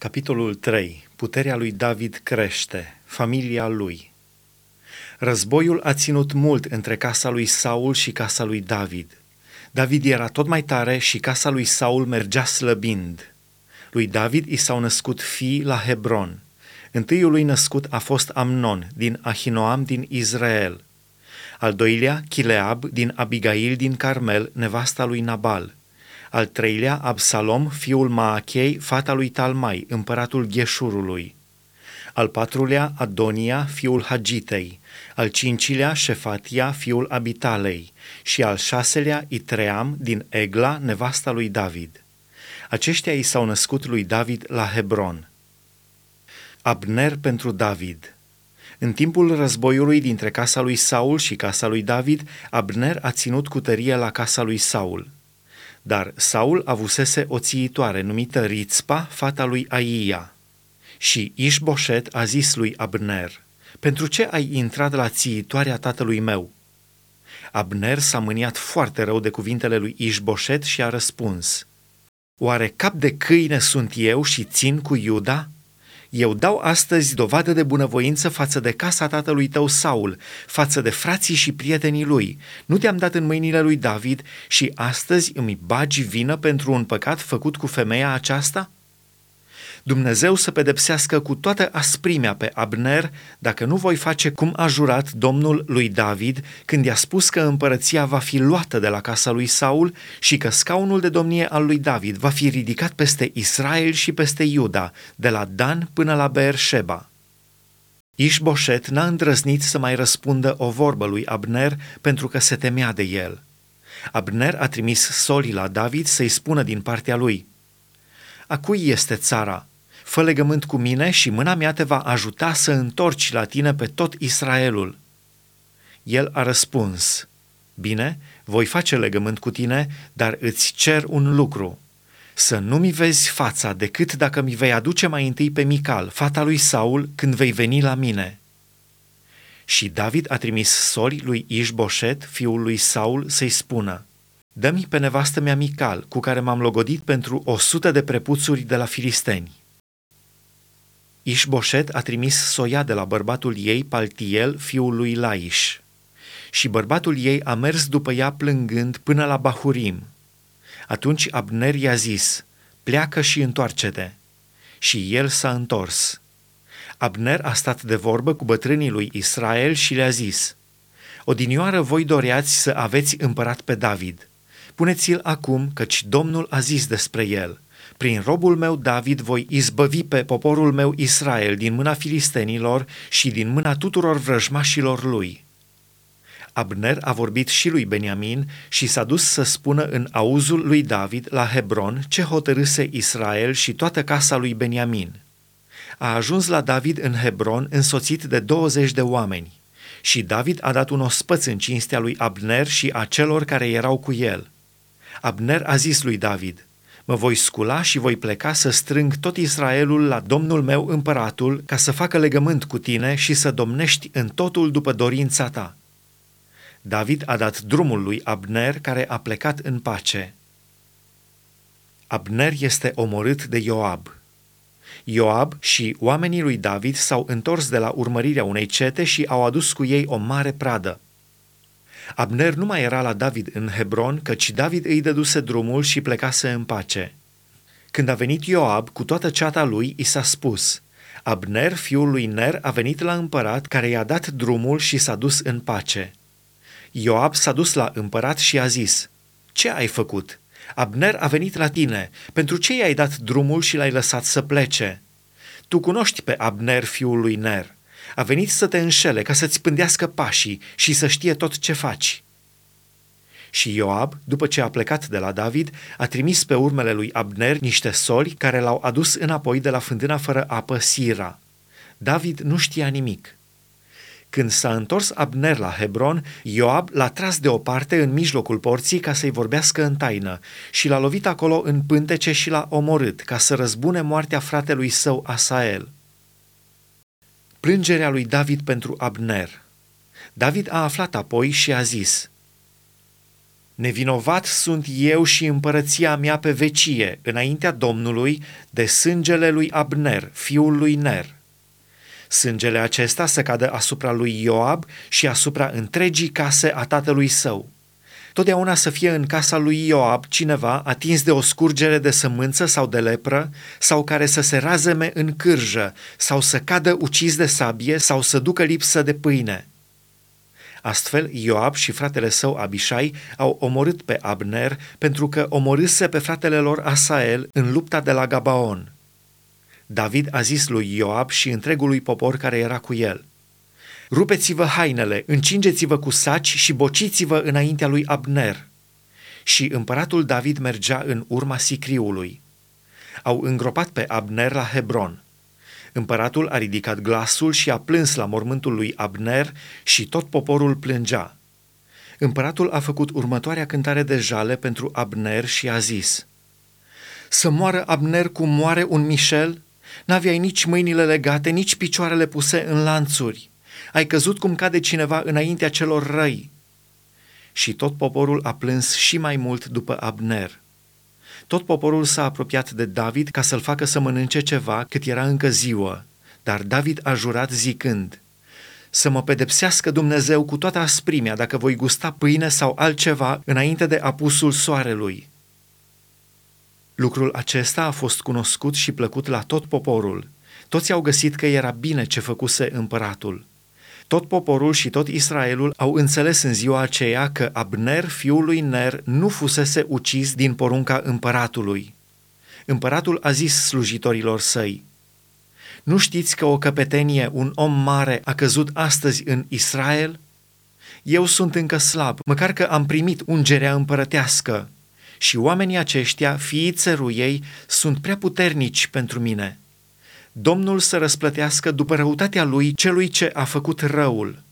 Capitolul 3. Puterea lui David crește, familia lui. Războiul a ținut mult între casa lui Saul și casa lui David. David era tot mai tare și casa lui Saul mergea slăbind. Lui David i s-au născut fii la Hebron. Întâiul lui născut a fost Amnon, din Ahinoam din Israel. Al doilea, Chileab, din Abigail din Carmel, nevasta lui Nabal – al treilea, Absalom, fiul Maachei, fata lui Talmai, împăratul Gheșurului, al patrulea, Adonia, fiul Hagitei, al cincilea, Șefatia, fiul Abitalei. Și al șaselea, Itream, din Egla, nevasta lui David. Aceștia i s-au născut lui David la Hebron. Abner pentru David. În timpul războiului dintre casa lui Saul și casa lui David, Abner a ținut cu tărie la casa lui Saul – dar Saul avusese o țiitoare numită Ritzpa, fata lui Aia. Și Ișboșet a zis lui Abner, Pentru ce ai intrat la țiitoarea tatălui meu?" Abner s-a mâniat foarte rău de cuvintele lui Ișboșet și a răspuns, Oare cap de câine sunt eu și țin cu Iuda?" Eu dau astăzi dovadă de bunăvoință față de casa tatălui tău Saul, față de frații și prietenii lui. Nu te-am dat în mâinile lui David și astăzi îmi bagi vină pentru un păcat făcut cu femeia aceasta?" Dumnezeu să pedepsească cu toată asprimea pe Abner dacă nu voi face cum a jurat Domnul lui David când i-a spus că împărăția va fi luată de la casa lui Saul și că scaunul de domnie al lui David va fi ridicat peste Israel și peste Iuda, de la Dan până la Beersheba. Ișboșet n-a îndrăznit să mai răspundă o vorbă lui Abner pentru că se temea de el. Abner a trimis soli la David să-i spună din partea lui – a cui este țara? Fă legământ cu mine și mâna mea te va ajuta să întorci la tine pe tot Israelul. El a răspuns, Bine, voi face legământ cu tine, dar îți cer un lucru. Să nu mi vezi fața decât dacă mi vei aduce mai întâi pe Mical, fata lui Saul, când vei veni la mine. Și David a trimis sori lui Ișboșet, fiul lui Saul, să-i spună, Dă-mi pe nevastă mea Mical, cu care m-am logodit pentru o sută de prepuțuri de la filisteni. Ișboșet a trimis soia de la bărbatul ei, Paltiel, fiul lui Laiș. Și bărbatul ei a mers după ea plângând până la Bahurim. Atunci Abner i-a zis, pleacă și întoarce-te. Și el s-a întors. Abner a stat de vorbă cu bătrânii lui Israel și le-a zis, Odinioară voi doreați să aveți împărat pe David. Puneți-l acum, căci Domnul a zis despre el – prin robul meu David voi izbăvi pe poporul meu Israel din mâna filistenilor și din mâna tuturor vrăjmașilor lui. Abner a vorbit și lui Beniamin și s-a dus să spună în auzul lui David la Hebron ce hotărâse Israel și toată casa lui Beniamin. A ajuns la David în Hebron însoțit de 20 de oameni. Și David a dat un ospăț în cinstea lui Abner și a celor care erau cu el. Abner a zis lui David – Mă voi scula și voi pleca să strâng tot Israelul la Domnul meu împăratul ca să facă legământ cu tine și să domnești în totul după dorința ta. David a dat drumul lui Abner care a plecat în pace. Abner este omorât de Ioab. Ioab și oamenii lui David s-au întors de la urmărirea unei cete și au adus cu ei o mare pradă. Abner nu mai era la David în Hebron, căci David îi dăduse drumul și plecase în pace. Când a venit Ioab cu toată ceata lui, i s-a spus, Abner, fiul lui Ner, a venit la împărat care i-a dat drumul și s-a dus în pace. Ioab s-a dus la împărat și a zis, Ce ai făcut? Abner a venit la tine. Pentru ce i-ai dat drumul și l-ai lăsat să plece? Tu cunoști pe Abner, fiul lui Ner. A venit să te înșele, ca să-ți pândească pașii și să știe tot ce faci. Și Ioab, după ce a plecat de la David, a trimis pe urmele lui Abner niște soli care l-au adus înapoi de la fântâna fără apă Sira. David nu știa nimic. Când s-a întors Abner la Hebron, Ioab l-a tras deoparte în mijlocul porții ca să-i vorbească în taină și l-a lovit acolo în pântece și l-a omorât ca să răzbune moartea fratelui său Asael. Plângerea lui David pentru Abner. David a aflat apoi și a zis, Nevinovat sunt eu și împărăția mea pe vecie, înaintea Domnului, de sângele lui Abner, fiul lui Ner. Sângele acesta să cadă asupra lui Ioab și asupra întregii case a tatălui său. Totdeauna să fie în casa lui Ioab cineva atins de o scurgere de sămânță sau de lepră, sau care să se razeme în cârjă, sau să cadă ucis de sabie, sau să ducă lipsă de pâine. Astfel, Ioab și fratele său Abishai au omorât pe Abner pentru că omorâse pe fratele lor Asael în lupta de la Gabaon. David a zis lui Ioab și întregului popor care era cu el, Rupeți-vă hainele, încingeți-vă cu saci și bociți-vă înaintea lui Abner. Și împăratul David mergea în urma sicriului. Au îngropat pe Abner la Hebron. Împăratul a ridicat glasul și a plâns la mormântul lui Abner și tot poporul plângea. Împăratul a făcut următoarea cântare de jale pentru Abner și a zis, Să moară Abner cum moare un Mișel? N-aveai nici mâinile legate, nici picioarele puse în lanțuri. Ai căzut cum cade cineva înaintea celor răi. Și tot poporul a plâns și mai mult după Abner. Tot poporul s-a apropiat de David ca să-l facă să mănânce ceva cât era încă ziua, dar David a jurat zicând, să mă pedepsească Dumnezeu cu toată asprimea dacă voi gusta pâine sau altceva înainte de apusul soarelui. Lucrul acesta a fost cunoscut și plăcut la tot poporul. Toți au găsit că era bine ce făcuse împăratul. Tot poporul și tot Israelul au înțeles în ziua aceea că Abner, fiul lui Ner, nu fusese ucis din porunca împăratului. Împăratul a zis slujitorilor săi, Nu știți că o căpetenie, un om mare, a căzut astăzi în Israel? Eu sunt încă slab, măcar că am primit ungerea împărătească și oamenii aceștia, fiii țărui ei, sunt prea puternici pentru mine.” Domnul să răsplătească după răutatea lui celui ce a făcut răul